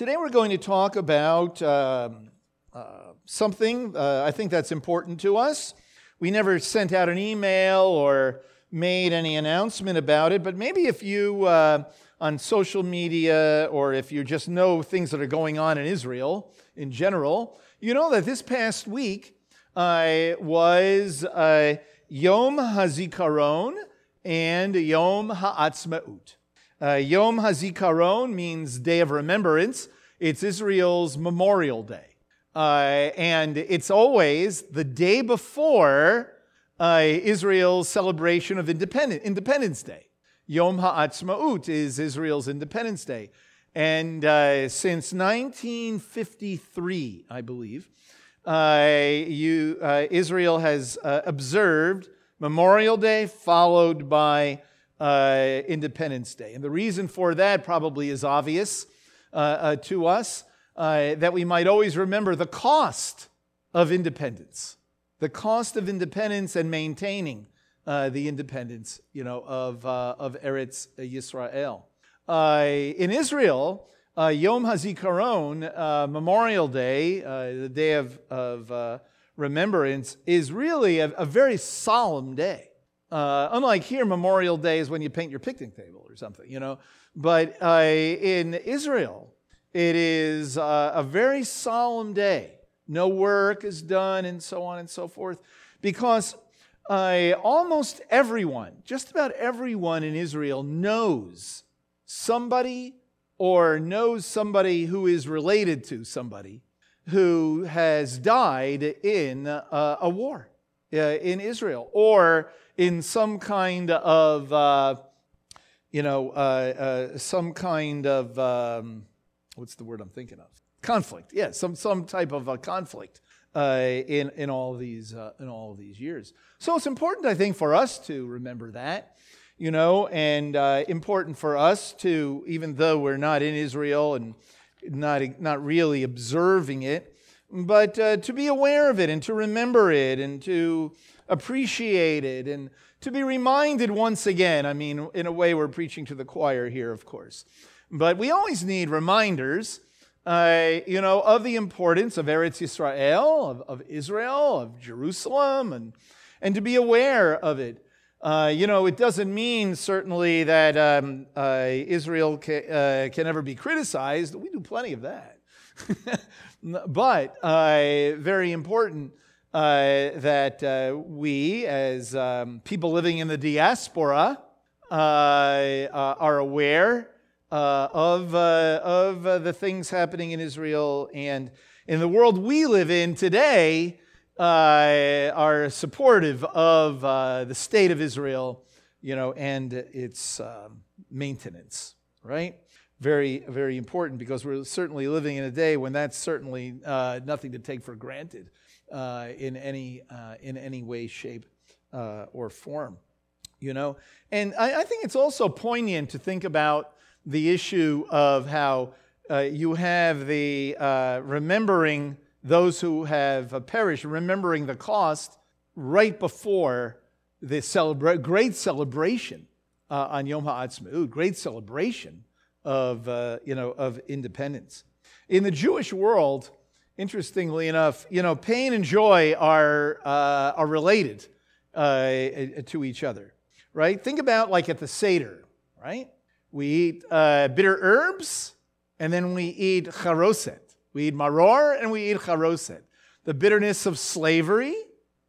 Today we're going to talk about um, uh, something uh, I think that's important to us. We never sent out an email or made any announcement about it, but maybe if you uh, on social media or if you just know things that are going on in Israel in general, you know that this past week uh, was uh, Yom HaZikaron and Yom HaAtzmaut. Uh, Yom HaZikaron means Day of Remembrance. It's Israel's Memorial Day. Uh, and it's always the day before uh, Israel's celebration of independence, Independence Day. Yom HaAtzmaut is Israel's Independence Day. And uh, since 1953, I believe, uh, you, uh, Israel has observed Memorial Day followed by uh, Independence Day. And the reason for that probably is obvious uh, uh, to us uh, that we might always remember the cost of independence, the cost of independence and maintaining uh, the independence, you know, of, uh, of Eretz Yisrael. in Israel, Yom HaZikaron, Memorial Day, the day of, of remembrance, is really a, a very solemn day. Uh, unlike here, Memorial Day is when you paint your picnic table or something, you know. But uh, in Israel, it is uh, a very solemn day. No work is done, and so on and so forth, because uh, almost everyone, just about everyone in Israel, knows somebody or knows somebody who is related to somebody who has died in uh, a war uh, in Israel or in some kind of, uh, you know, uh, uh, some kind of, um, what's the word I'm thinking of? Conflict. Yeah, some, some type of a conflict uh, in, in, all these, uh, in all these years. So it's important, I think, for us to remember that, you know, and uh, important for us to, even though we're not in Israel and not, not really observing it, but uh, to be aware of it and to remember it and to appreciate it and to be reminded once again. I mean, in a way, we're preaching to the choir here, of course. But we always need reminders, uh, you know, of the importance of Eretz Yisrael, of, of Israel, of Jerusalem, and, and to be aware of it. Uh, you know, it doesn't mean certainly that um, uh, Israel ca- uh, can ever be criticized. We do plenty of that. but uh, very important uh, that uh, we, as um, people living in the diaspora, uh, uh, are aware uh, of, of the things happening in Israel and in the world we live in today. are supportive of the state of Israel, you know, and its um, maintenance, right? very, very important because we're certainly living in a day when that's certainly uh, nothing to take for granted uh, in, any, uh, in any way, shape, uh, or form. You know? And I, I, think it's also poignant to think about the issue of how uh, you have the uh, remembering those who have perished, remembering the cost right before the celebra- great celebration on Yom HaAtzmaut, great celebration of, uh, you know, of independence. In the Jewish world, interestingly enough, you know, pain and joy are, uh, are related uh, to each other, right? Think about like at the Seder, right? We eat uh, bitter herbs and then we eat charoset. We eat maror and we eat charoset. The bitterness of slavery,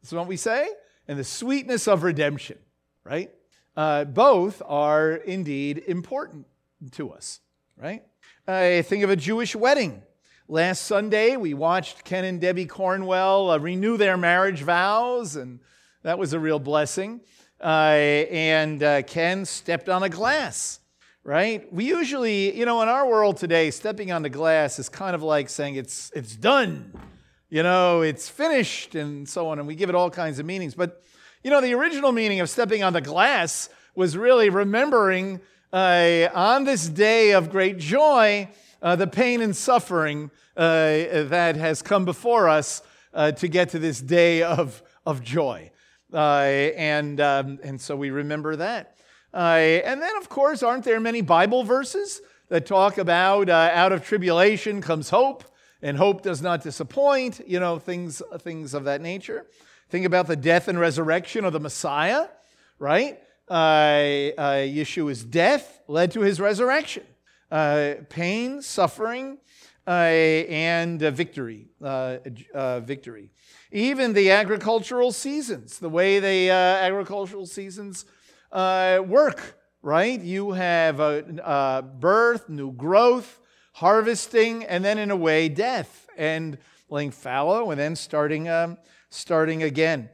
is what we say, and the sweetness of redemption, right? Uh, both are indeed important to us, right? I think of a Jewish wedding. Last Sunday, we watched Ken and Debbie Cornwell uh, renew their marriage vows, and that was a real blessing. Uh, and uh, Ken stepped on a glass, right? We usually, you know, in our world today, stepping on the glass is kind of like saying it's, it's done, you know, it's finished, and so on, and we give it all kinds of meanings. But, you know, the original meaning of stepping on the glass was really remembering uh, on this day of great joy, uh, the pain and suffering uh, that has come before us uh, to get to this day of, of joy. Uh, and, um, and so we remember that. Uh, and then, of course, aren't there many Bible verses that talk about uh, out of tribulation comes hope, and hope does not disappoint, you know, things, things of that nature. Think about the death and resurrection of the Messiah, right? Yeshua's death led to his resurrection. Uh, pain, suffering, uh, and uh, victory. Victory. Even the agricultural seasons, the way the agricultural seasons work, right? You have a, birth, new growth, harvesting, and then in a way, death, and laying fallow, and then starting, um, starting again.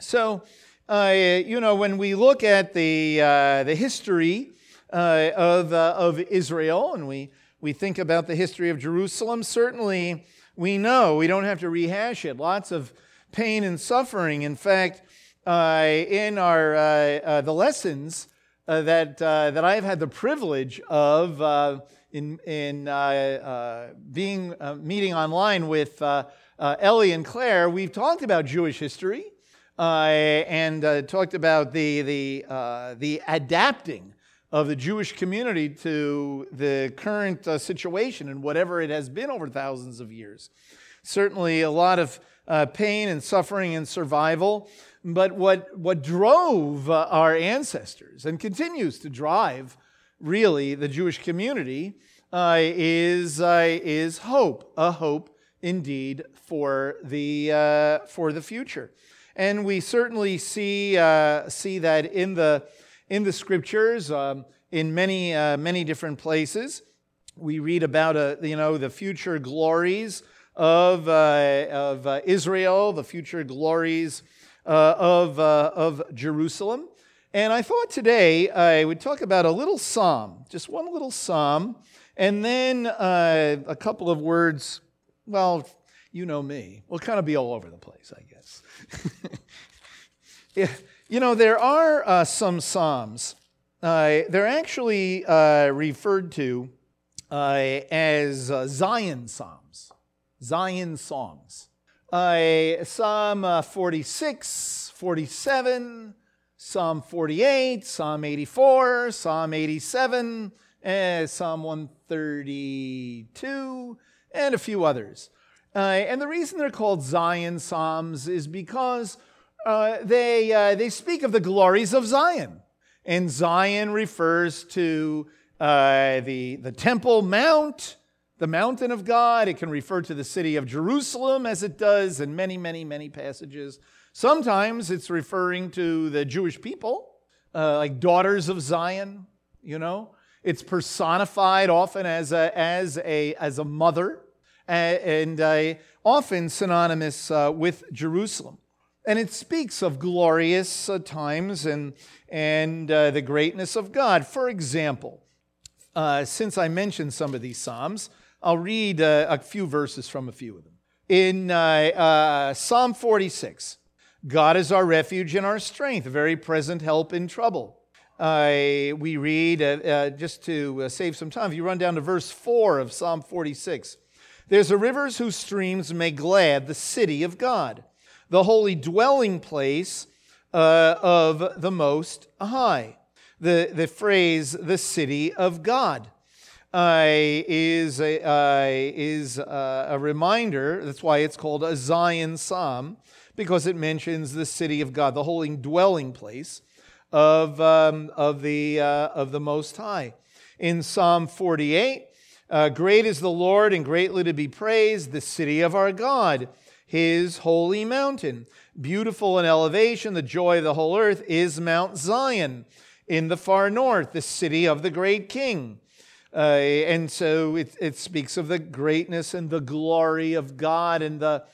So, uh, you know, when we look at the, uh, the history uh, of, uh, of Israel and we, we think about the history of Jerusalem, certainly we know, we don't have to rehash it, lots of pain and suffering. In fact, uh, in our, uh, the lessons that, that I've had the privilege of in, in uh, uh, being uh, meeting online with Ellie and Claire, we've talked about Jewish history and talked about the, the, the adapting of the Jewish community to the current uh, situation and whatever it has been over thousands of years. Certainly, a lot of uh, pain and suffering and survival. But what, what drove uh, our ancestors and continues to drive really the Jewish community uh, is, uh, is hope, a hope indeed for the, uh, for the future. And we certainly see, see that in the, in the scriptures, um, in many, uh, many different places. We read about uh, you know, the future glories of, of Israel, the future glories of, of Jerusalem. And I thought today I would talk about a little psalm, just one little psalm, and then uh, a couple of words. Well, you know me. We'll kind of be all over the place, I guess. you know, there are uh, some psalms. Uh, they're actually uh, referred to uh, as uh, Zion psalms, Zion songs. Psalm 46, 47, Psalm 48, Psalm 84, Psalm 87, eh, Psalm 132, and a few others. Uh, and the reason they're called Zion Psalms is because uh, they, uh, they speak of the glories of Zion. And Zion refers to uh, the, the Temple Mount, the mountain of God. It can refer to the city of Jerusalem, as it does in many, many, many passages. Sometimes it's referring to the Jewish people, uh, like daughters of Zion, you know. It's personified often as a, as a, as a mother and often synonymous uh, with Jerusalem. And it speaks of glorious uh, times and, and uh, the greatness of God. For example, uh, since I mentioned some of these Psalms, I'll read uh, a few verses from a few of them. In Psalm 46, God is our refuge and our strength, a very present help in trouble. Uh, we read, uh, uh, just to uh, save some time, if you run down to verse 4 of Psalm 46, there's a rivers whose streams make glad the city of God, the holy dwelling place uh, of the Most High. The, the phrase, the city of God. Uh, is a, uh, is uh, a reminder. That's why it's called a Zion Psalm because it mentions the city of God, the holy dwelling place of, um, of, the, uh, of the Most High. In Psalm 48, uh, great is the Lord and greatly to be praised, the city of our God, his holy mountain. Beautiful in elevation, the joy of the whole earth is Mount Zion in the far north, the city of the great king. Uh, and so it, it speaks of the greatness and the glory of God and the,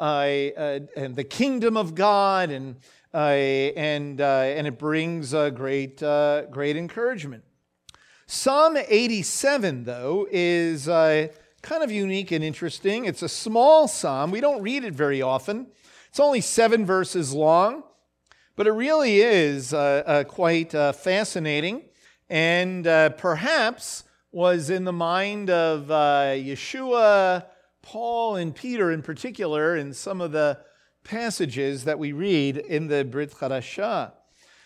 uh, uh, and the kingdom of God, and, uh, and, and it brings a great, great encouragement. Psalm 87, though, is kind of unique and interesting. It's a small psalm. We don't read it very often. It's only seven verses long, but it really is uh, uh, quite uh, fascinating and perhaps was in the mind of Yeshua Paul and Peter in particular in some of the passages that we read in the Brit Chadashah.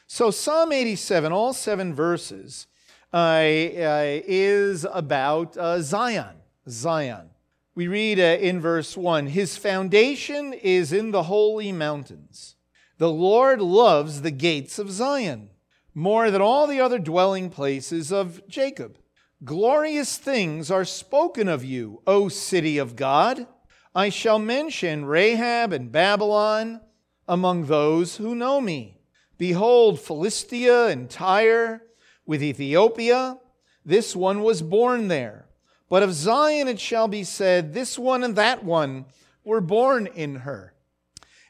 So, Psalm 87, all seven verses, is about Zion. Zion. We read uh, in verse 1 His foundation is in the holy mountains. The Lord loves the gates of Zion more than all the other dwelling places of Jacob. Glorious things are spoken of you, O city of God. I shall mention Rahab and Babylon among those who know me. Behold, Philistia and Tyre with Ethiopia, this one was born there. But of Zion it shall be said, This one and that one were born in her.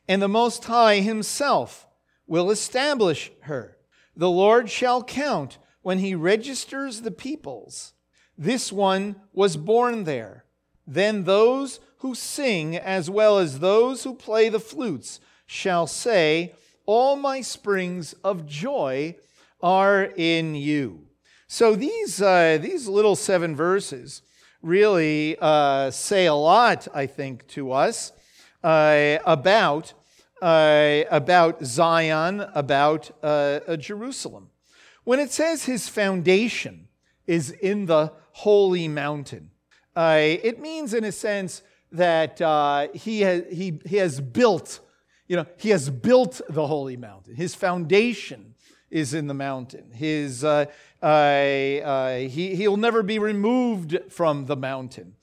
And the Most High Himself will establish her. The Lord shall count when He registers the peoples. This one was born there. Then those who sing, as well as those who play the flutes, shall say, All my springs of joy are in you. So these, uh, these little seven verses really uh, say a lot, I think, to us uh, about, uh, about Zion, about uh, Jerusalem. When it says his foundation is in the holy mountain, uh, it means, in a sense, that he, has, he, he has built you know, he has built the holy mountain. His foundation is in the mountain. His, uh, uh, uh, he, he'll never be removed from the mountain.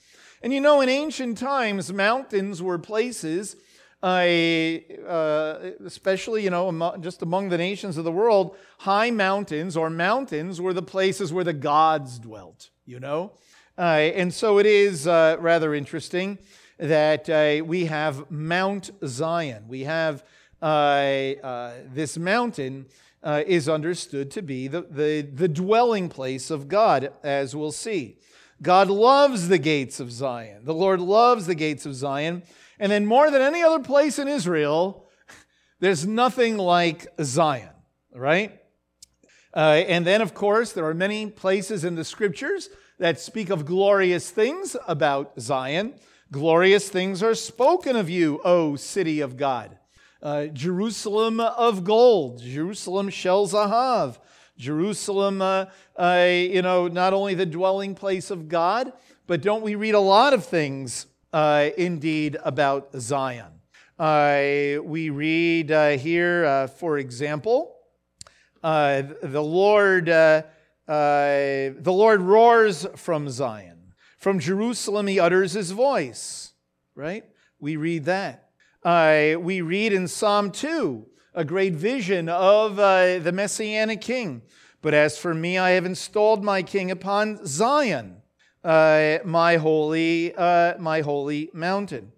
And you know, in ancient times, mountains were places, uh, especially, you know, just among the nations of the world, high mountains or mountains were the places where the gods dwelt, you know? Uh, and so it is uh, rather interesting that uh, we have Mount Zion. We have uh, uh, this mountain uh, is understood to be the, the, the dwelling place of God, as we'll see. God loves the gates of Zion. The Lord loves the gates of Zion. And then, more than any other place in Israel, there's nothing like Zion, right? Uh, and then, of course, there are many places in the scriptures that speak of glorious things about Zion. Glorious things are spoken of you, O city of God. Uh, Jerusalem of gold, Jerusalem shel zahav, Jerusalem, uh, uh, you know, not only the dwelling place of God, but don't we read a lot of things uh, indeed about Zion? Uh, we read uh, here, for example, the Lord, the Lord roars from Zion. From Jerusalem, he utters his voice, right? We read that. Uh, we read in Psalm 2 a great vision of uh, the Messianic king. But as for me, I have installed my king upon Zion, uh, my holy, uh, my holy mountain.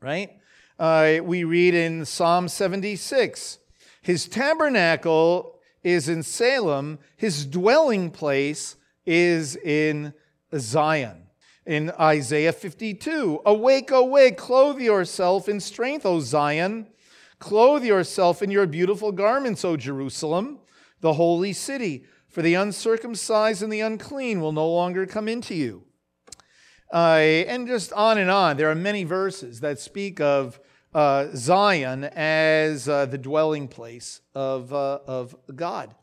Right? Uh, we read in Psalm 76 His tabernacle is in Salem, his dwelling place is in Zion in Isaiah 52. Awake, awake, clothe yourself in strength, O Zion. Clothe yourself in your beautiful garments, O Jerusalem, the holy city. For the uncircumcised and the unclean will no longer come into you. Uh, and just on and on. There are many verses that speak of uh, Zion as uh, the dwelling place of, uh, of God.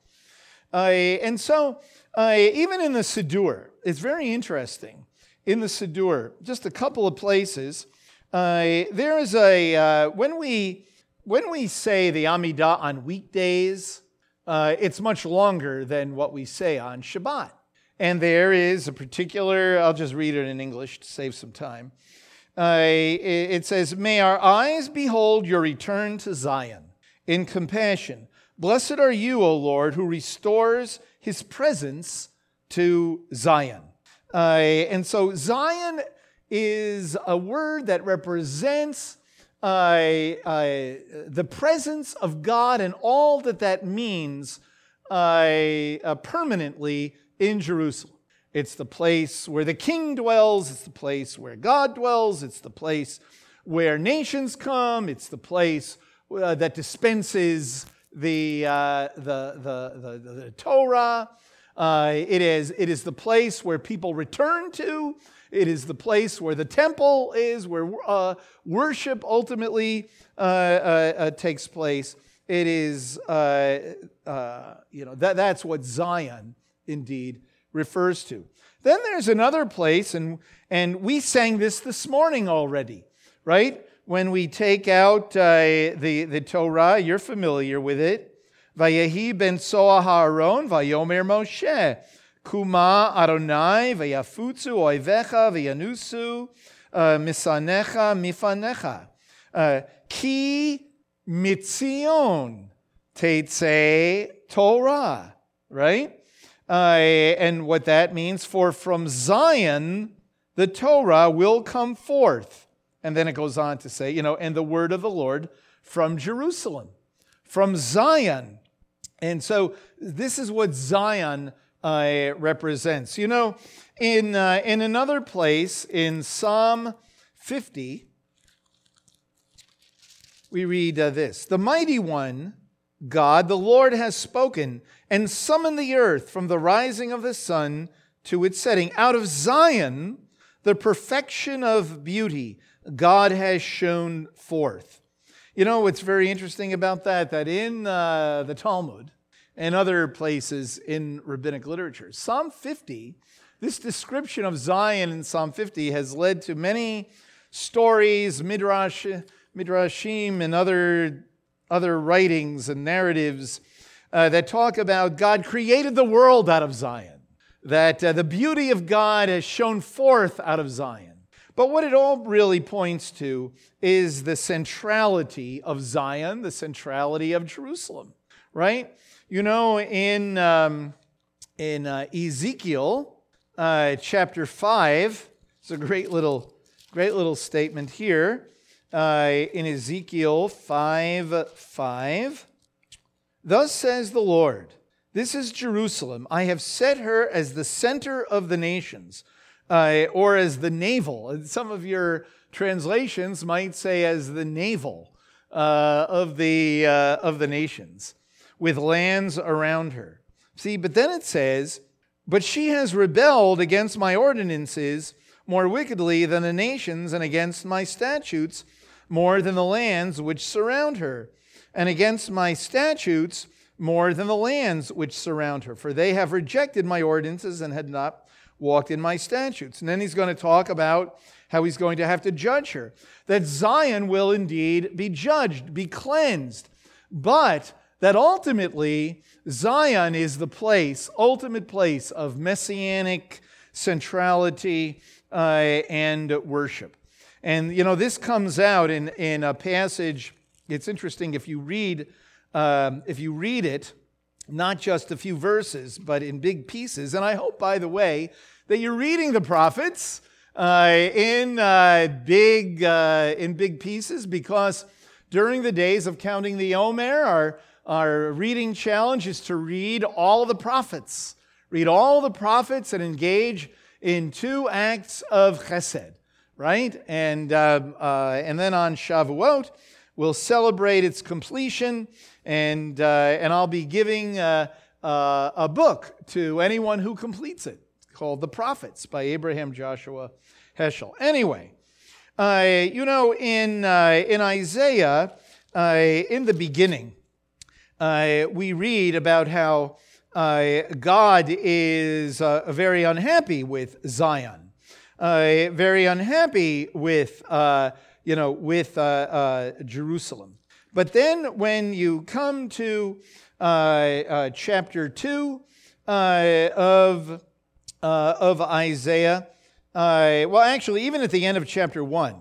Uh, and so, uh, even in the Siddur, it's very interesting in the Siddur, just a couple of places. Uh, there is a, uh, when, we, when we say the Amidah on weekdays, uh, it's much longer than what we say on Shabbat. And there is a particular, I'll just read it in English to save some time. Uh, it says, May our eyes behold your return to Zion in compassion. Blessed are you, O Lord, who restores his presence to Zion. Uh, and so Zion is a word that represents uh, uh, the presence of God and all that that means uh, uh, permanently in Jerusalem. It's the place where the king dwells, it's the place where God dwells, it's the place where nations come, it's the place uh, that dispenses the, the, the, the, the Torah. Uh, it, is, it is the place where people return to. It is the place where the temple is, where uh, worship ultimately uh, uh, uh takes place. It is, uh, you know, that, that's what Zion indeed refers to. Then there's another place, and, and we sang this this morning already, right? When we take out the, the Torah, you're familiar with it. Vayehi ben Haaron, Vayomer Moshe. Kuma Adonai, Vayafutsu Oivecha, Vayanusu, uh, Misanecha, Mifanecha. Uh, ki mitzion tetze Torah, right? Uh, and what that means, for from Zion the Torah will come forth. And then it goes on to say, you know, and the word of the Lord from Jerusalem, from Zion. And so this is what Zion uh, represents. You know, in, uh, in another place, in Psalm 50, we read uh, this The mighty one, God, the Lord, has spoken and summoned the earth from the rising of the sun to its setting. Out of Zion, the perfection of beauty, God has shown forth. You know what's very interesting about that? That in uh, the Talmud and other places in rabbinic literature, Psalm 50, this description of Zion in Psalm 50 has led to many stories, midrash, midrashim, and other, other writings and narratives uh, that talk about God created the world out of Zion, that uh, the beauty of God has shone forth out of Zion. But what it all really points to is the centrality of Zion, the centrality of Jerusalem, right? You know, in, um, in uh, Ezekiel uh, chapter 5, it's a great little, great little statement here. Uh, in Ezekiel 5 5, thus says the Lord, This is Jerusalem. I have set her as the center of the nations uh, or as the navel. Some of your translations might say as the navel uh, of, the, uh, of the nations, with lands around her. See, but then it says, But she has rebelled against my ordinances more wickedly than the nations, and against my statutes more than the lands which surround her, and against my statutes more than the lands which surround her. For they have rejected my ordinances and had not walked in my statutes. And then he's going to talk about how he's going to have to judge her. That Zion will indeed be judged, be cleansed, but that ultimately Zion is the place, ultimate place of messianic centrality uh, and worship. And, you know, this comes out in, in a passage. It's interesting if you read, um, if you read it, not just a few verses, but in big pieces. And I hope, by the way, that you're reading the prophets uh, in uh, big uh, in big pieces because during the days of counting the Omer, our our reading challenge is to read all the prophets, read all the prophets, and engage in two acts of chesed, right? And uh, uh, and then on Shavuot, we'll celebrate its completion, and uh, and I'll be giving a book to anyone who completes it called The Prophets by Abraham Joshua Heschel. Anyway, uh, you know, in, uh, in Isaiah, uh, in the beginning, uh, we read about how uh, God is uh, very unhappy with Zion, very unhappy with, you know, with Jerusalem. But then when you come to chapter 2 of uh, of Isaiah. Uh, well, actually, even at the end of chapter 1,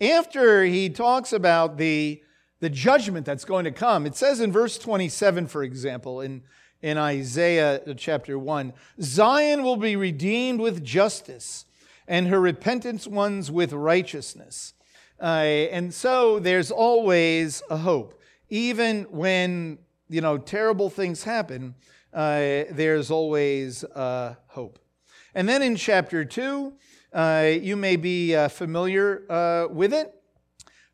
after he talks about the, the judgment that's going to come, it says in verse 27, for example, in, in Isaiah chapter 1 Zion will be redeemed with justice, and her repentance ones with righteousness. Uh, and so there's always a hope. Even when, you know, terrible things happen, uh, there's always uh, hope. And then in chapter 2, uh, you may be uh, familiar with it,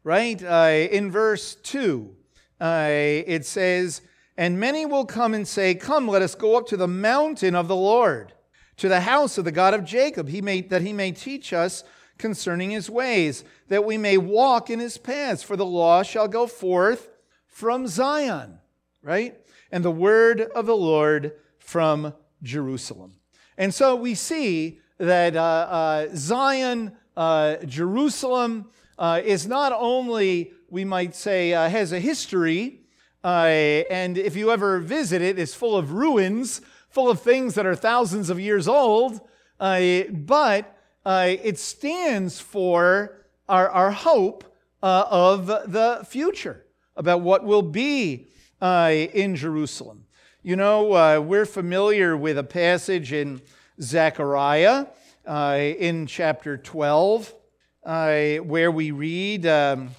right? In verse 2, uh, it says, And many will come and say, Come, let us go up to the mountain of the Lord, to the house of the God of Jacob, he may, that he may teach us concerning his ways, that we may walk in his paths, for the law shall go forth from Zion, right? And the word of the Lord from Jerusalem. And so we see that uh, uh, Zion, uh, Jerusalem, uh, is not only, we might say, uh, has a history, uh, and if you ever visit it, it's full of ruins, full of things that are thousands of years old, but it stands for our, our hope of the future, about what will be in Jerusalem. You know, we're familiar with a passage in Zechariah uh, in chapter 12, uh, where we read, um,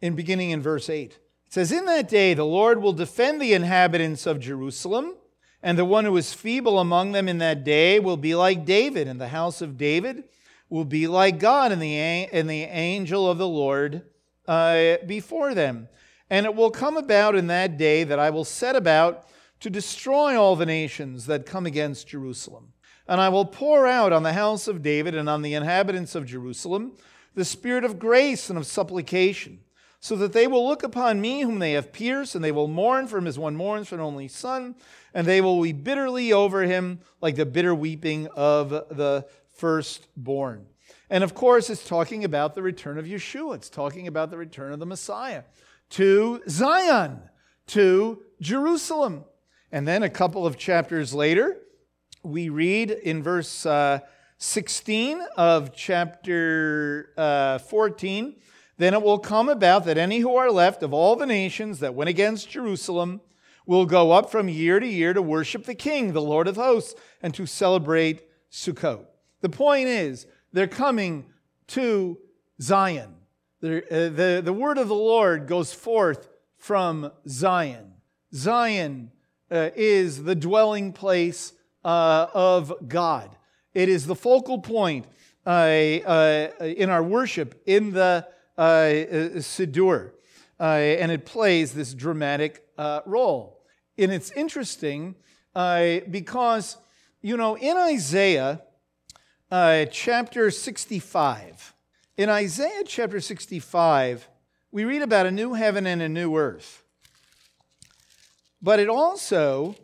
in beginning in verse 8, it says, In that day the Lord will defend the inhabitants of Jerusalem, and the one who is feeble among them in that day will be like David, in the house of David will be like God, and the, and the angel of the Lord uh, before them. And it will come about in that day that I will set about to destroy all the nations that come against Jerusalem. And I will pour out on the house of David and on the inhabitants of Jerusalem the spirit of grace and of supplication, so that they will look upon me whom they have pierced, and they will mourn for him as one mourns for an only son, and they will weep bitterly over him like the bitter weeping of the firstborn. And of course, it's talking about the return of Yeshua. It's talking about the return of the Messiah to Zion, to Jerusalem. And then a couple of chapters later, we read in verse uh, 16 of chapter uh, 14 Then it will come about that any who are left of all the nations that went against Jerusalem will go up from year to year to worship the King, the Lord of hosts, and to celebrate Sukkot. The point is, they're coming to Zion. The, uh, the, the word of the Lord goes forth from Zion. Zion uh, is the dwelling place uh, of God. It is the focal point uh, uh, in our worship in the uh, uh, Siddur, and it plays this dramatic role. And it's interesting because, you know, in Isaiah chapter 65, in Isaiah chapter 65, we read about a new heaven and a new earth. But it also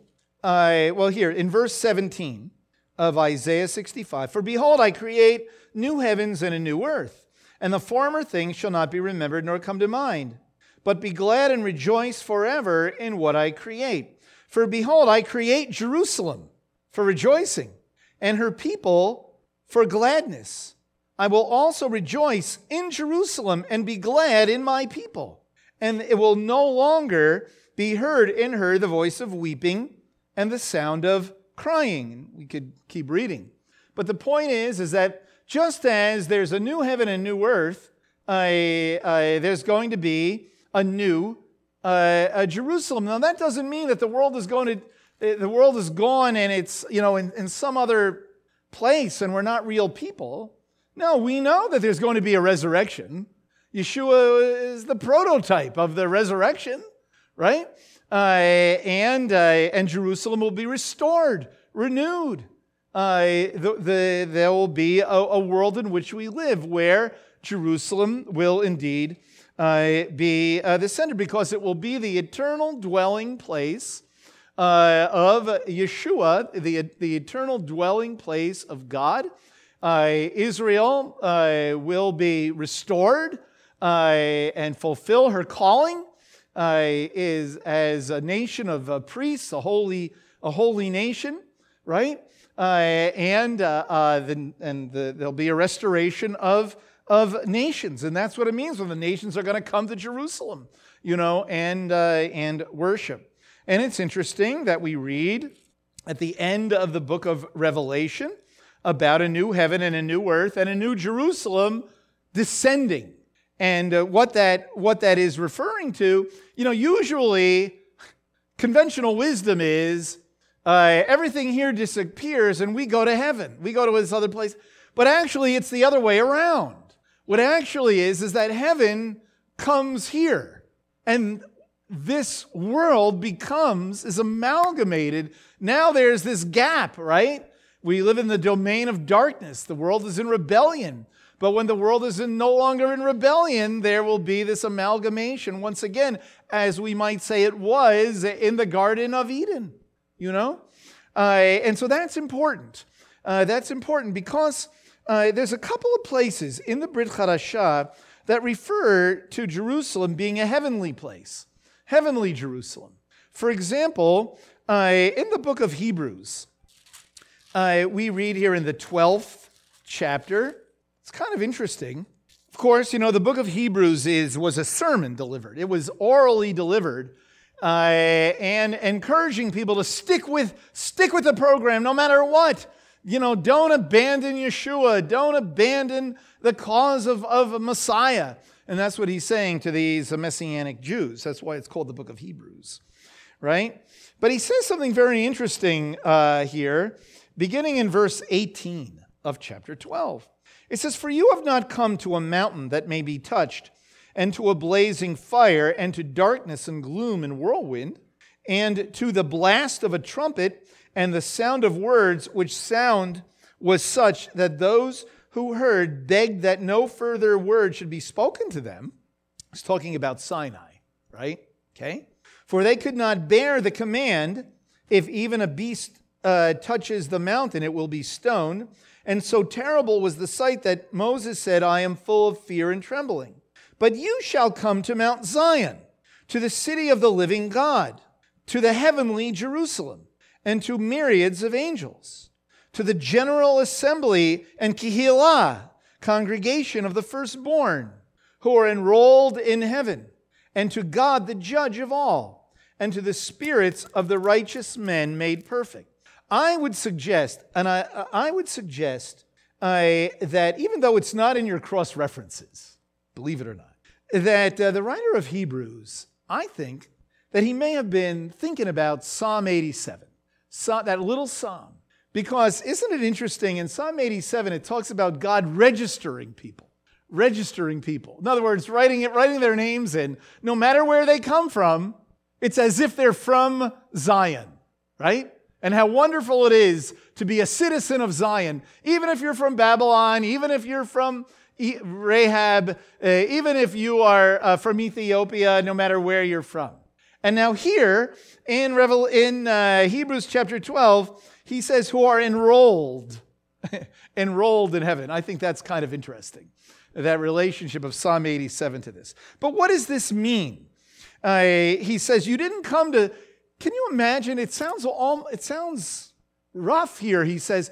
uh, well, here in verse 17 of Isaiah 65 For behold, I create new heavens and a new earth, and the former things shall not be remembered nor come to mind. But be glad and rejoice forever in what I create. For behold, I create Jerusalem for rejoicing, and her people for gladness. I will also rejoice in Jerusalem and be glad in my people. And it will no longer be heard in her the voice of weeping and the sound of crying. We could keep reading. But the point is, is that just as there's a new heaven and new earth, there's going to be a new uh, a Jerusalem. Now that doesn't mean that the world is going to, the world is gone and it's you know in, in some other place and we're not real people. No, we know that there's going to be a resurrection. Yeshua is the prototype of the resurrection, right? uh, and, uh, and Jerusalem will be restored, renewed. Uh, the, the, there will be a, a, world in which we live where Jerusalem will indeed uh, be uh, the center because it will be the eternal dwelling place uh, of Yeshua, the, the eternal dwelling place of God. Israel will be restored and fulfill her calling uh, is as a nation of uh, priests, a holy, a holy nation, right? Uh, and uh, uh, the, and the, there'll be a restoration of, of nations. And that's what it means when the nations are going to come to Jerusalem, you know, and, uh, and worship. And it's interesting that we read at the end of the book of Revelation about a new heaven and a new earth and a new Jerusalem descending. And uh, what, that, what that is referring to, you know, usually conventional wisdom is uh, everything here disappears and we go to heaven. We go to this other place. But actually, it's the other way around. What actually is, is that heaven comes here. And this world becomes, is amalgamated. Now there's this gap, right? We live in the domain of darkness. The world is in rebellion. But when the world is in, no longer in rebellion, there will be this amalgamation once again, as we might say it was in the Garden of Eden, you know? Uh, and so that's important. Uh, that's important because uh, there's a couple of places in the Brit Chadashah that refer to Jerusalem being a heavenly place, heavenly Jerusalem. For example, uh, in the book of Hebrews, uh, we read here in the 12th chapter, it's kind of interesting. Of course, you know, the book of Hebrews is, was a sermon delivered, it was orally delivered. Uh, and encouraging people to stick with stick with the program no matter what you know don't abandon yeshua don't abandon the cause of, of messiah and that's what he's saying to these messianic jews. That's why it's called the book of hebrews right? But he says something very interesting uh, here beginning in verse 18 of chapter 12 it says, For you have not come to a mountain that may be touched, and to a blazing fire, and to darkness and gloom and whirlwind, and to the blast of a trumpet, and the sound of words, which sound was such that those who heard begged that no further word should be spoken to them. He's talking about Sinai, right? Okay? For they could not bear the command if even a beast uh, touches the mountain, it will be stoned. And so terrible was the sight that Moses said, I am full of fear and trembling. But you shall come to Mount Zion, to the city of the living God, to the heavenly Jerusalem, and to myriads of angels, to the general assembly and Kehillah, congregation of the firstborn, who are enrolled in heaven, and to God, the judge of all, and to the spirits of the righteous men made perfect I would suggest, and I, I would suggest uh, that even though it's not in your cross references, believe it or not, that uh, the writer of Hebrews, I think that he may have been thinking about Psalm 87, that little psalm. Because isn't it interesting? In Psalm 87, it talks about God registering people, registering people. In other words, writing it, writing their names in, no matter where they come from, it's as if they're from Zion, right? and how wonderful it is to be a citizen of Zion, even if you're from Babylon, even if you're from Rahab, uh, even if you are uh, from Ethiopia, no matter where you're from. And now here in, Revel- in uh, Hebrews chapter 12, he says, who are enrolled, enrolled in heaven. I think that's kind of interesting, that relationship of Psalm 87 to this. But what does this mean? Uh, he says, you didn't come to can you imagine? It sounds all, it sounds rough here. He says,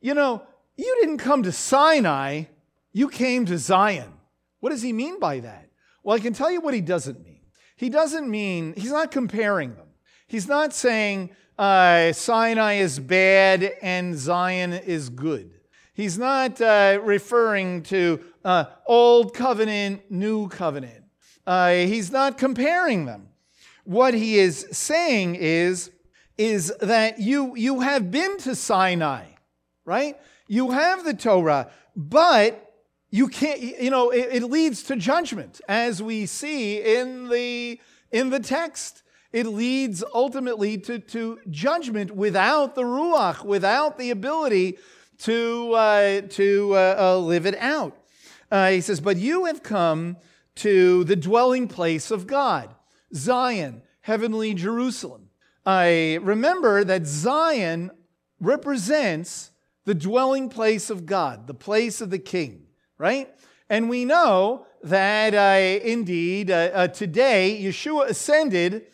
you know, you didn't come to Sinai, you came to Zion. What does he mean by that? Well, I can tell you what he doesn't mean. He doesn't mean, he's not comparing them. He's not saying uh, Sinai is bad and Zion is good. He's not uh, referring to uh, old covenant, new covenant. Uh, he's not comparing them what he is saying is, is that you, you have been to Sinai, right? You have the Torah, but you can't, you know, it, it leads to judgment, as we see in the, in the text. It leads ultimately to, to judgment without the Ruach, without the ability to, uh, to uh, uh, live it out. Uh, he says, But you have come to the dwelling place of God. Zion, heavenly Jerusalem. I remember that Zion represents the dwelling place of God, the place of the king, right? And we know that uh, indeed uh, uh, today Yeshua ascended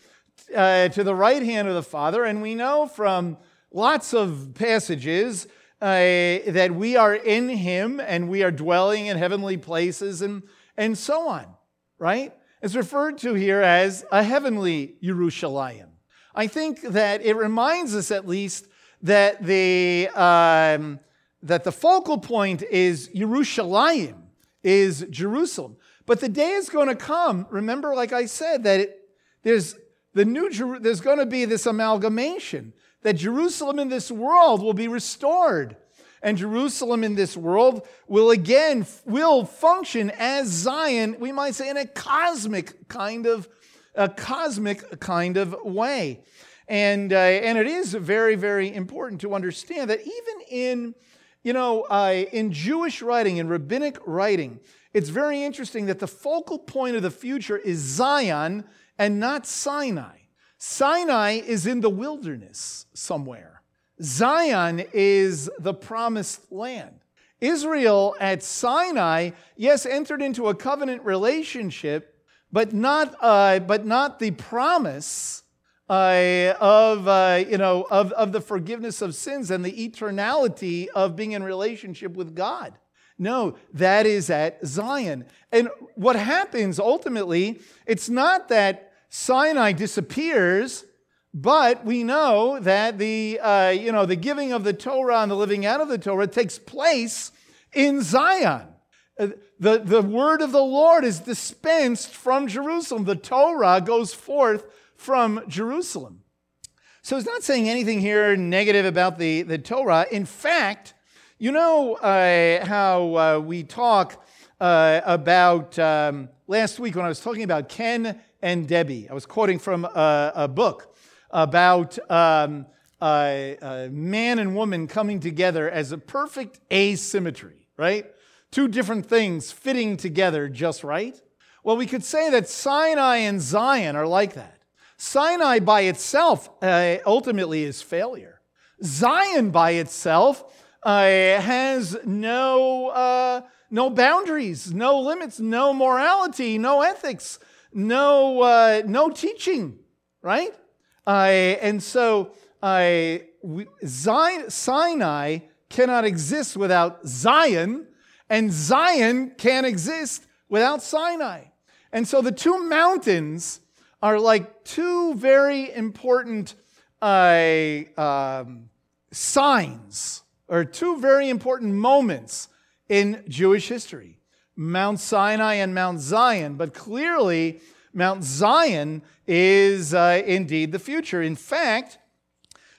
uh, to the right hand of the Father, and we know from lots of passages uh, that we are in him and we are dwelling in heavenly places and, and so on, right? It's referred to here as a heavenly Yerushalayim. I think that it reminds us at least that the, um, that the focal point is Yerushalayim, is Jerusalem. But the day is going to come, remember, like I said, that it, there's, the new there's going to be this amalgamation, that Jerusalem in this world will be restored and Jerusalem in this world will again will function as Zion, we might say in a cosmic kind of a cosmic kind of way. And, uh, and it is very, very important to understand that even in, you know, uh, in Jewish writing, in rabbinic writing, it's very interesting that the focal point of the future is Zion and not Sinai. Sinai is in the wilderness somewhere. Zion is the promised land. Israel at Sinai, yes, entered into a covenant relationship, but not, uh, but not the promise uh, of, uh, you know, of, of the forgiveness of sins and the eternality of being in relationship with God. No, that is at Zion. And what happens ultimately, it's not that Sinai disappears, but we know that the, uh, you know, the giving of the Torah and the living out of the Torah takes place in Zion. Uh, the, the word of the Lord is dispensed from Jerusalem. The Torah goes forth from Jerusalem. So he's not saying anything here negative about the, the Torah. In fact, you know uh, how uh, we talk uh, about um, last week when I was talking about Ken and Debbie. I was quoting from a, a book about um, man and woman coming together as a perfect asymmetry, right? Two different things fitting together just right. Well, we could say that Sinai and Zion are like that. Sinai by itself uh, ultimately is failure. Zion by itself uh, has no, uh, no boundaries, no limits, no morality, no ethics, no, uh, no teaching, right? and so Zion, Sinai cannot exist without Zion, and Zion can't exist without Sinai. And so the two mountains are like two very important uh, um, signs or two very important moments in Jewish history Mount Sinai and Mount Zion. But clearly, Mount Zion is uh, indeed the future. In fact,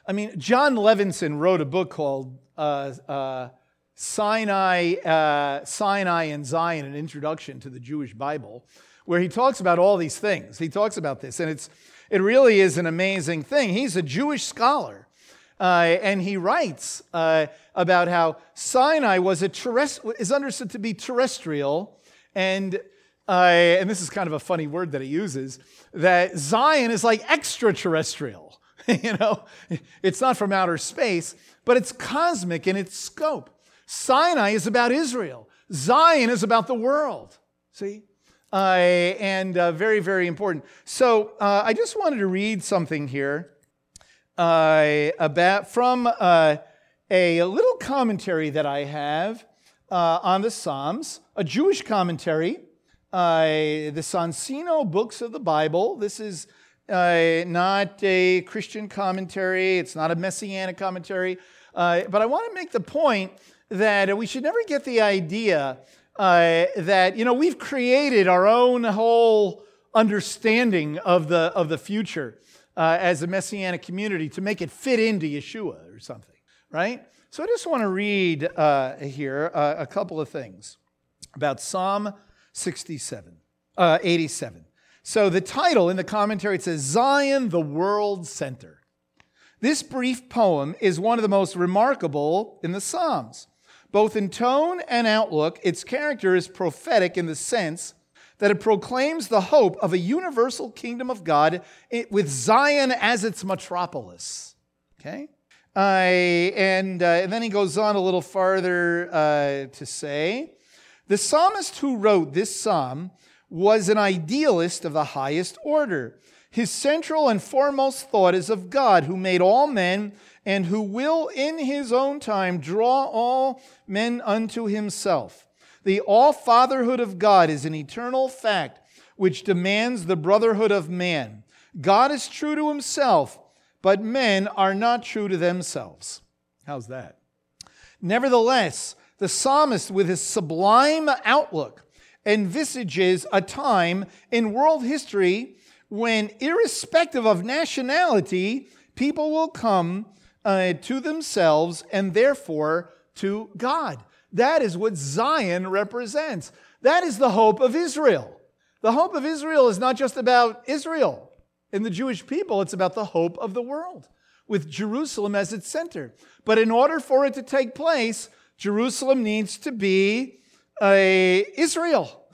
I mean, Jon Levenson wrote a book called uh, uh, Sinai, uh, Sinai and Zion, an introduction to the Jewish Bible where he talks about all these things. He talks about this, and it's, it really is an amazing thing. He's a Jewish scholar, uh, and he writes uh, about how Sinai was a terrest- is understood to be terrestrial, and, uh, and this is kind of a funny word that he uses, that Zion is like extraterrestrial. you know, it's not from outer space, but it's cosmic in its scope. Sinai is about Israel. Zion is about the world. See? uh, and uh, very, very important. So uh, I just wanted to read something here uh, about from uh, a little commentary that I have uh, on the Psalms, a Jewish commentary, the Soncino books of the Bible. This is not a Christian commentary. It's not a messianic commentary. but I want to make the point that we should never get the idea uh, that, you know, we've created our own whole understanding of the, of the future uh, as a messianic community to make it fit into Yeshua or something, right? So I just want to read uh, here uh, a couple of things about Psalm 67, uh, 87. So the title in the commentary it says Zion, the World Center. This brief poem is one of the most remarkable in the Psalms. Both in tone and outlook, its character is prophetic in the sense that it proclaims the hope of a universal kingdom of God with Zion as its metropolis. Okay? Uh, and, uh, and then he goes on a little farther uh, to say the psalmist who wrote this psalm was an idealist of the highest order. His central and foremost thought is of God, who made all men and who will in his own time draw all men unto himself. The all fatherhood of God is an eternal fact which demands the brotherhood of man. God is true to himself, but men are not true to themselves. How's that? Nevertheless, the psalmist, with his sublime outlook, envisages a time in world history when, irrespective of nationality, people will come uh, to themselves and therefore to God. That is what Zion represents. That is the hope of Israel. The hope of Israel is not just about Israel and the Jewish people, it's about the hope of the world with Jerusalem as its center. But in order for it to take place, Jerusalem needs to be a Israel.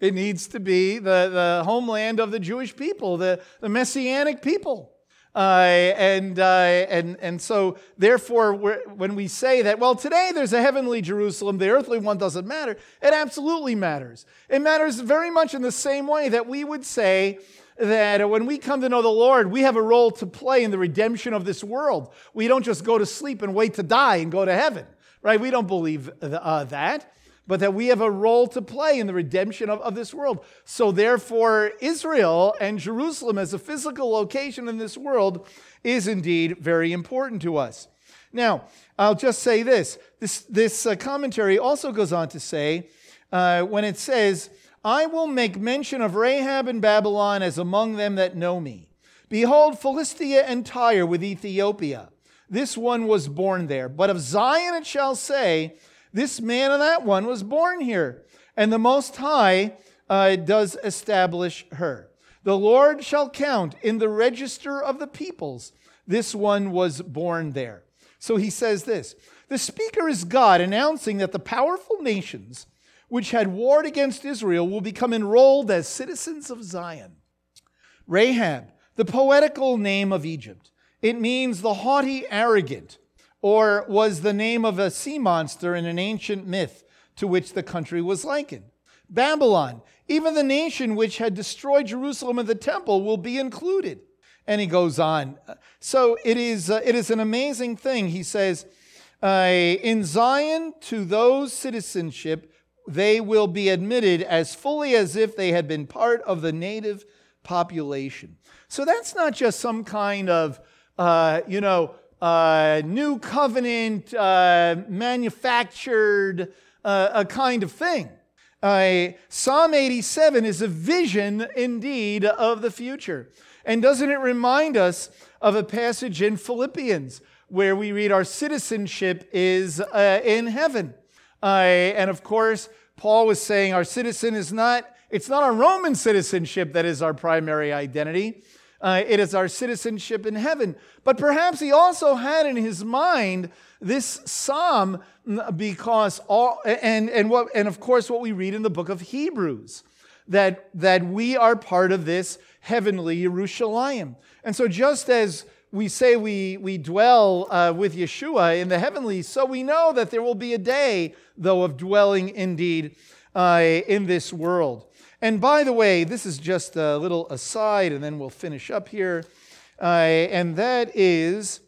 It needs to be the, the homeland of the Jewish people, the, the messianic people. Uh, and, uh, and, and so, therefore, when we say that, well, today there's a heavenly Jerusalem, the earthly one doesn't matter, it absolutely matters. It matters very much in the same way that we would say that when we come to know the Lord, we have a role to play in the redemption of this world. We don't just go to sleep and wait to die and go to heaven, right? We don't believe uh, that but that we have a role to play in the redemption of, of this world. So, therefore, Israel and Jerusalem as a physical location in this world is indeed very important to us. Now, I'll just say this this, this uh, commentary also goes on to say, uh, when it says, I will make mention of Rahab and Babylon as among them that know me. Behold, Philistia and Tyre with Ethiopia. This one was born there. But of Zion it shall say, this man and that one was born here, and the Most High uh, does establish her. The Lord shall count in the register of the peoples. This one was born there. So he says this The speaker is God announcing that the powerful nations which had warred against Israel will become enrolled as citizens of Zion. Rahab, the poetical name of Egypt, it means the haughty, arrogant or was the name of a sea monster in an ancient myth to which the country was likened. Babylon, even the nation which had destroyed Jerusalem and the temple, will be included. And he goes on. So it is, uh, it is an amazing thing. He says, uh, In Zion, to those citizenship, they will be admitted as fully as if they had been part of the native population. So that's not just some kind of, uh, you know, uh, new covenant, uh, manufactured, uh, a kind of thing. Psalm 87 is a vision indeed of the future. And doesn't it remind us of a passage in Philippians where we read our citizenship is uh, in heaven? and of course, Paul was saying our citizen is not, it's not our Roman citizenship that is our primary identity. Uh, it is our citizenship in heaven. But perhaps he also had in his mind this psalm because all, and, and, what, and of course, what we read in the book of Hebrews that, that we are part of this heavenly Jerusalem. And so, just as we say we, we dwell uh, with Yeshua in the heavenly, so we know that there will be a day, though, of dwelling indeed uh, in this world. And by the way, this is just a little aside, and then we'll finish up here. Uh, and that is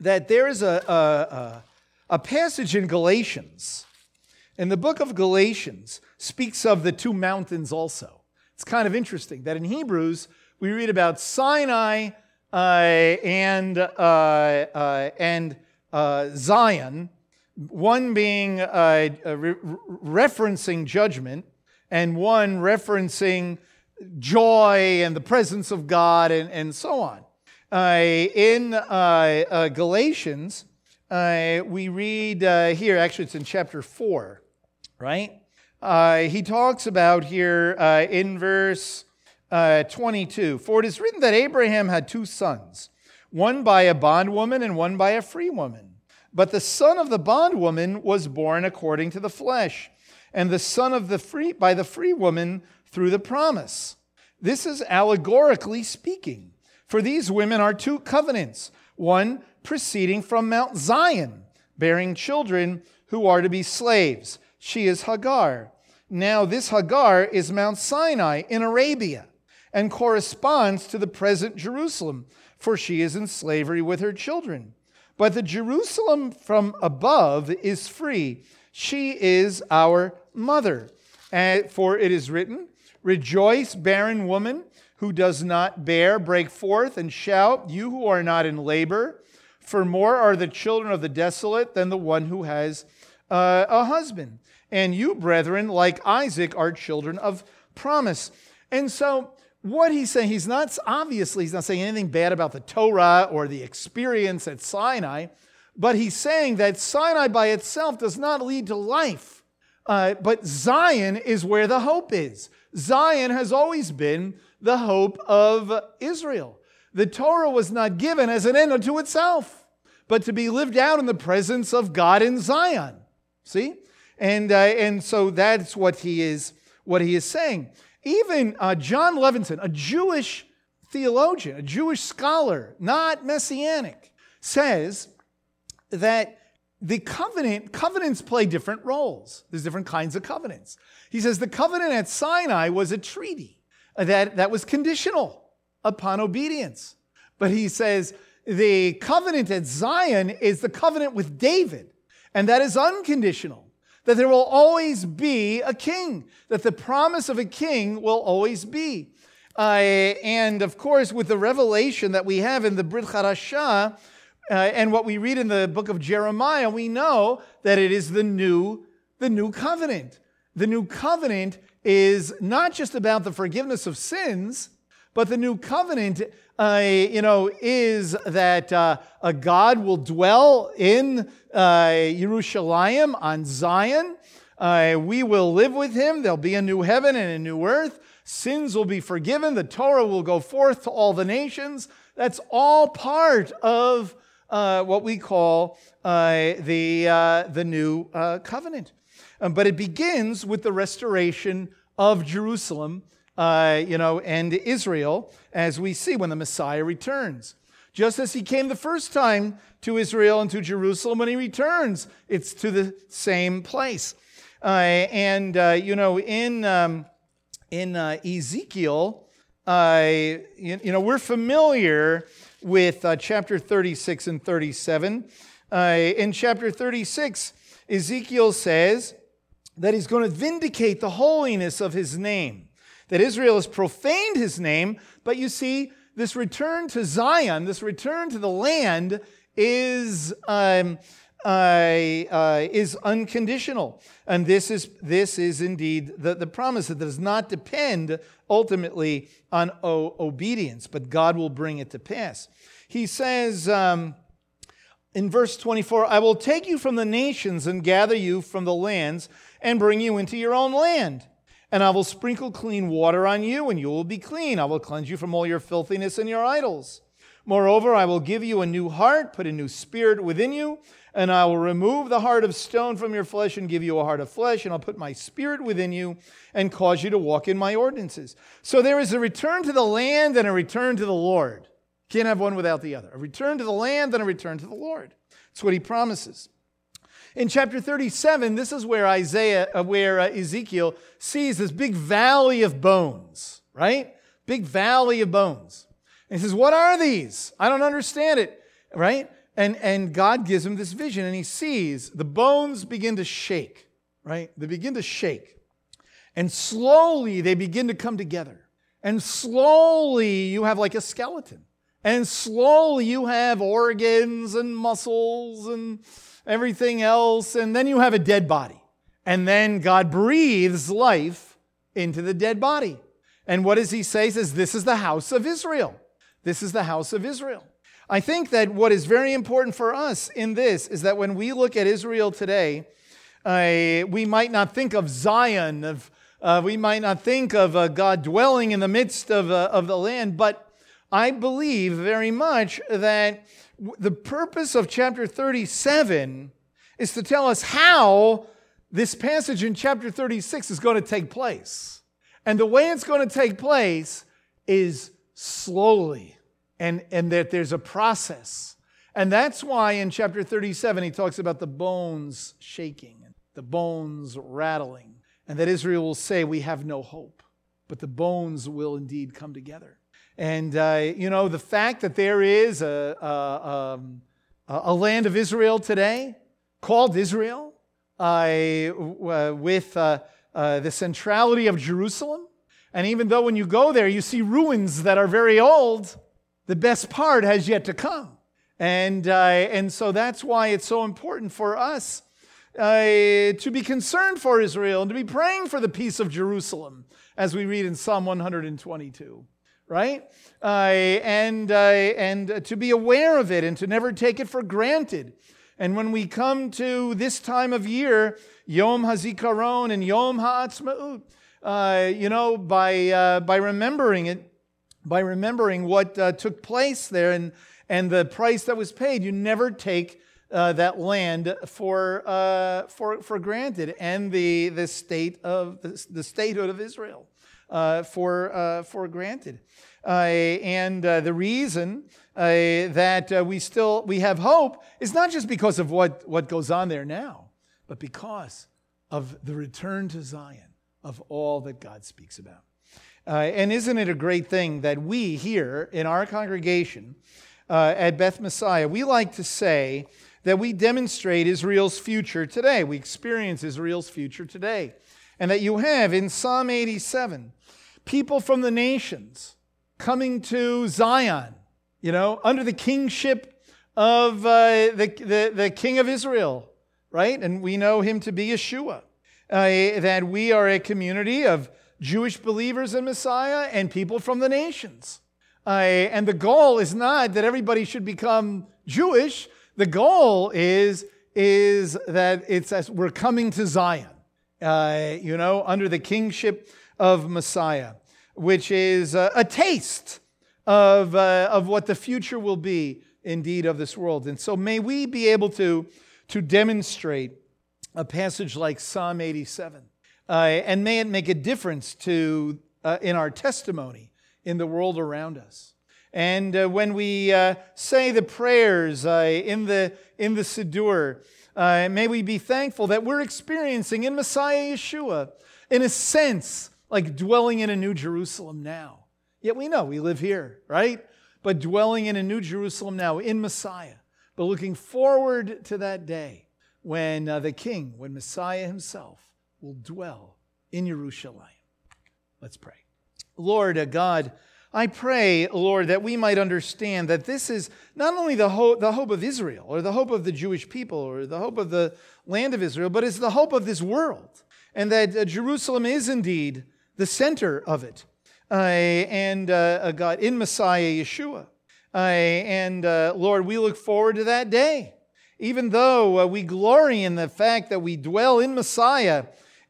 that there is a, a, a passage in Galatians. And the book of Galatians speaks of the two mountains also. It's kind of interesting that in Hebrews, we read about Sinai uh, and, uh, uh, and uh, Zion, one being uh, re- referencing judgment, and one referencing joy and the presence of God and, and so on. Uh, in uh, uh, Galatians, uh, we read uh, here, actually, it's in chapter 4, right? Uh, he talks about here in verse 22 For it is written that Abraham had two sons, one by a bondwoman and one by a free woman. But the son of the bondwoman was born according to the flesh and the son of the free by the free woman through the promise. This is allegorically speaking. For these women are two covenants, one proceeding from Mount Zion, bearing children who are to be slaves. She is Hagar. Now, this Hagar is Mount Sinai in Arabia and corresponds to the present Jerusalem, for she is in slavery with her children. But the Jerusalem from above is free. She is our mother. And for it is written, Rejoice, barren woman who does not bear, break forth and shout, you who are not in labor. For more are the children of the desolate than the one who has uh, a husband. And you, brethren, like Isaac, are children of promise. And so, what he's saying, he's not obviously, he's not saying anything bad about the Torah or the experience at Sinai, but he's saying that Sinai by itself does not lead to life. Uh, but Zion is where the hope is. Zion has always been the hope of Israel. The Torah was not given as an end unto itself, but to be lived out in the presence of God in Zion. See? And, uh, and so that's what he is, what he is saying. Even uh, Jon Levenson, a Jewish theologian, a Jewish scholar, not messianic, says that the covenant covenants play different roles. There's different kinds of covenants. He says the covenant at Sinai was a treaty that, that was conditional upon obedience. But he says the covenant at Zion is the covenant with David, and that is unconditional. That there will always be a king, that the promise of a king will always be. Uh, and of course, with the revelation that we have in the Brit Hadashah, uh, and what we read in the book of Jeremiah, we know that it is the new, the new covenant. The new covenant is not just about the forgiveness of sins, but the new covenant, uh, you know, is that uh, a God will dwell in uh, Jerusalem on Zion. Uh, we will live with him. There'll be a new heaven and a new earth. Sins will be forgiven. The Torah will go forth to all the nations. That's all part of uh, what we call uh, the, uh, the new uh, covenant. Um, but it begins with the restoration of Jerusalem, uh, you know, and Israel, as we see when the Messiah returns. Just as he came the first time to Israel and to Jerusalem, when he returns, it's to the same place. Uh, and, you know, in, um, in Ezekiel, you, you know, we're familiar with uh, chapter 36 and 37. Uh, in chapter 36, Ezekiel says that he's going to vindicate the holiness of his name, that Israel has profaned his name, but you see, this return to Zion, this return to the land, is. Um, uh, is unconditional. And this is, this is indeed the, the promise that does not depend ultimately on o- obedience, but God will bring it to pass. He says um, in verse 24, I will take you from the nations and gather you from the lands and bring you into your own land. And I will sprinkle clean water on you, and you will be clean. I will cleanse you from all your filthiness and your idols. Moreover, I will give you a new heart, put a new spirit within you, and I will remove the heart of stone from your flesh and give you a heart of flesh, and I'll put my spirit within you and cause you to walk in my ordinances. So there is a return to the land and a return to the Lord. Can't have one without the other. A return to the land and a return to the Lord. That's what he promises. In chapter 37, this is where Isaiah, uh, where uh, Ezekiel sees this big valley of bones, right? Big valley of bones. And he says, What are these? I don't understand it, right? And, and God gives him this vision, and he sees the bones begin to shake, right? They begin to shake. And slowly they begin to come together. And slowly you have like a skeleton. And slowly you have organs and muscles and everything else. And then you have a dead body. And then God breathes life into the dead body. And what does he say? He says, This is the house of Israel. This is the house of Israel. I think that what is very important for us in this is that when we look at Israel today, uh, we might not think of Zion, of, uh, we might not think of uh, God dwelling in the midst of, uh, of the land, but I believe very much that the purpose of chapter 37 is to tell us how this passage in chapter 36 is going to take place. And the way it's going to take place is slowly and, and that there's a process. And that's why in chapter 37 he talks about the bones shaking, the bones rattling, and that Israel will say, We have no hope, but the bones will indeed come together. And, uh, you know, the fact that there is a, a, um, a land of Israel today called Israel uh, with uh, uh, the centrality of Jerusalem. And even though when you go there, you see ruins that are very old, the best part has yet to come. And, uh, and so that's why it's so important for us uh, to be concerned for Israel and to be praying for the peace of Jerusalem, as we read in Psalm 122, right? Uh, and, uh, and to be aware of it and to never take it for granted. And when we come to this time of year, Yom HaZikaron and Yom HaAtzmaut, uh, you know, by, uh, by remembering it, by remembering what uh, took place there and, and the price that was paid. You never take uh, that land for, uh, for, for granted and the, the, state of, the, the statehood of Israel. uh, for, uh, for granted. Uh, and the reason that we still we have hope is not just because of what, what goes on there now, but because of the return to Zion of all that God speaks about. And isn't it a great thing that we here in our congregation at Beth Messiah, we like to say that we demonstrate Israel's future today. We experience Israel's future today. And that you have in Psalm 87 people from the nations coming to Zion, you know, under the kingship of uh, the, the, the, king of Israel, right? And we know him to be Yeshua. Uh, that we are a community of Jewish believers in Messiah and people from the nations. Uh, and the goal is not that everybody should become Jewish. The goal is, is that it's as we're coming to Zion, uh, you know, under the kingship of Messiah which is a, taste of, uh, of what the future will be indeed of this world. And so may we be able to, to demonstrate a passage like Psalm 87. Uh, and may it make a difference to, uh, in our testimony in the world around us. And uh, when we uh, say the prayers uh, in, the, in the Siddur, may we be thankful that we're experiencing in Messiah Yeshua, in a sense, like dwelling in a new Jerusalem now. Yet we know we live here, right? But dwelling in a new Jerusalem now in Messiah, but looking forward to that day when uh, the King, when Messiah himself will dwell in Jerusalem. Let's pray. Lord uh, God, I pray, Lord, that we might understand that this is not only the hope, the hope of Israel or the hope of the Jewish people or the hope of the land of Israel, but it's the hope of this world. And that uh, Jerusalem is indeed the center of it. Uh, and uh, God in Messiah Yeshua. Uh, and uh, Lord, we look forward to that day. Even though uh, we glory in the fact that we dwell in Messiah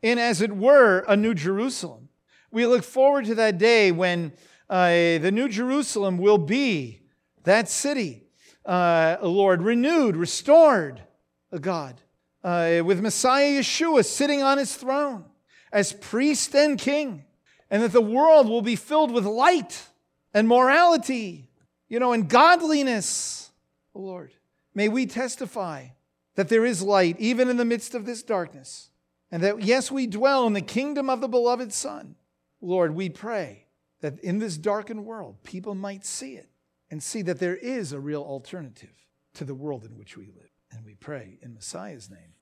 in, as it were, a new Jerusalem. We look forward to that day when uh, the new Jerusalem will be that city, Lord, renewed, restored, God, with Messiah Yeshua sitting on his throne as priest and king, and that the world will be filled with light and morality, you know, and godliness. Lord, may we testify that there is light even in the midst of this darkness, and that, yes, we dwell in the kingdom of the beloved Son. Lord, we pray that in this darkened world, people might see it and see that there is a real alternative to the world in which we live. And we pray in Messiah's name.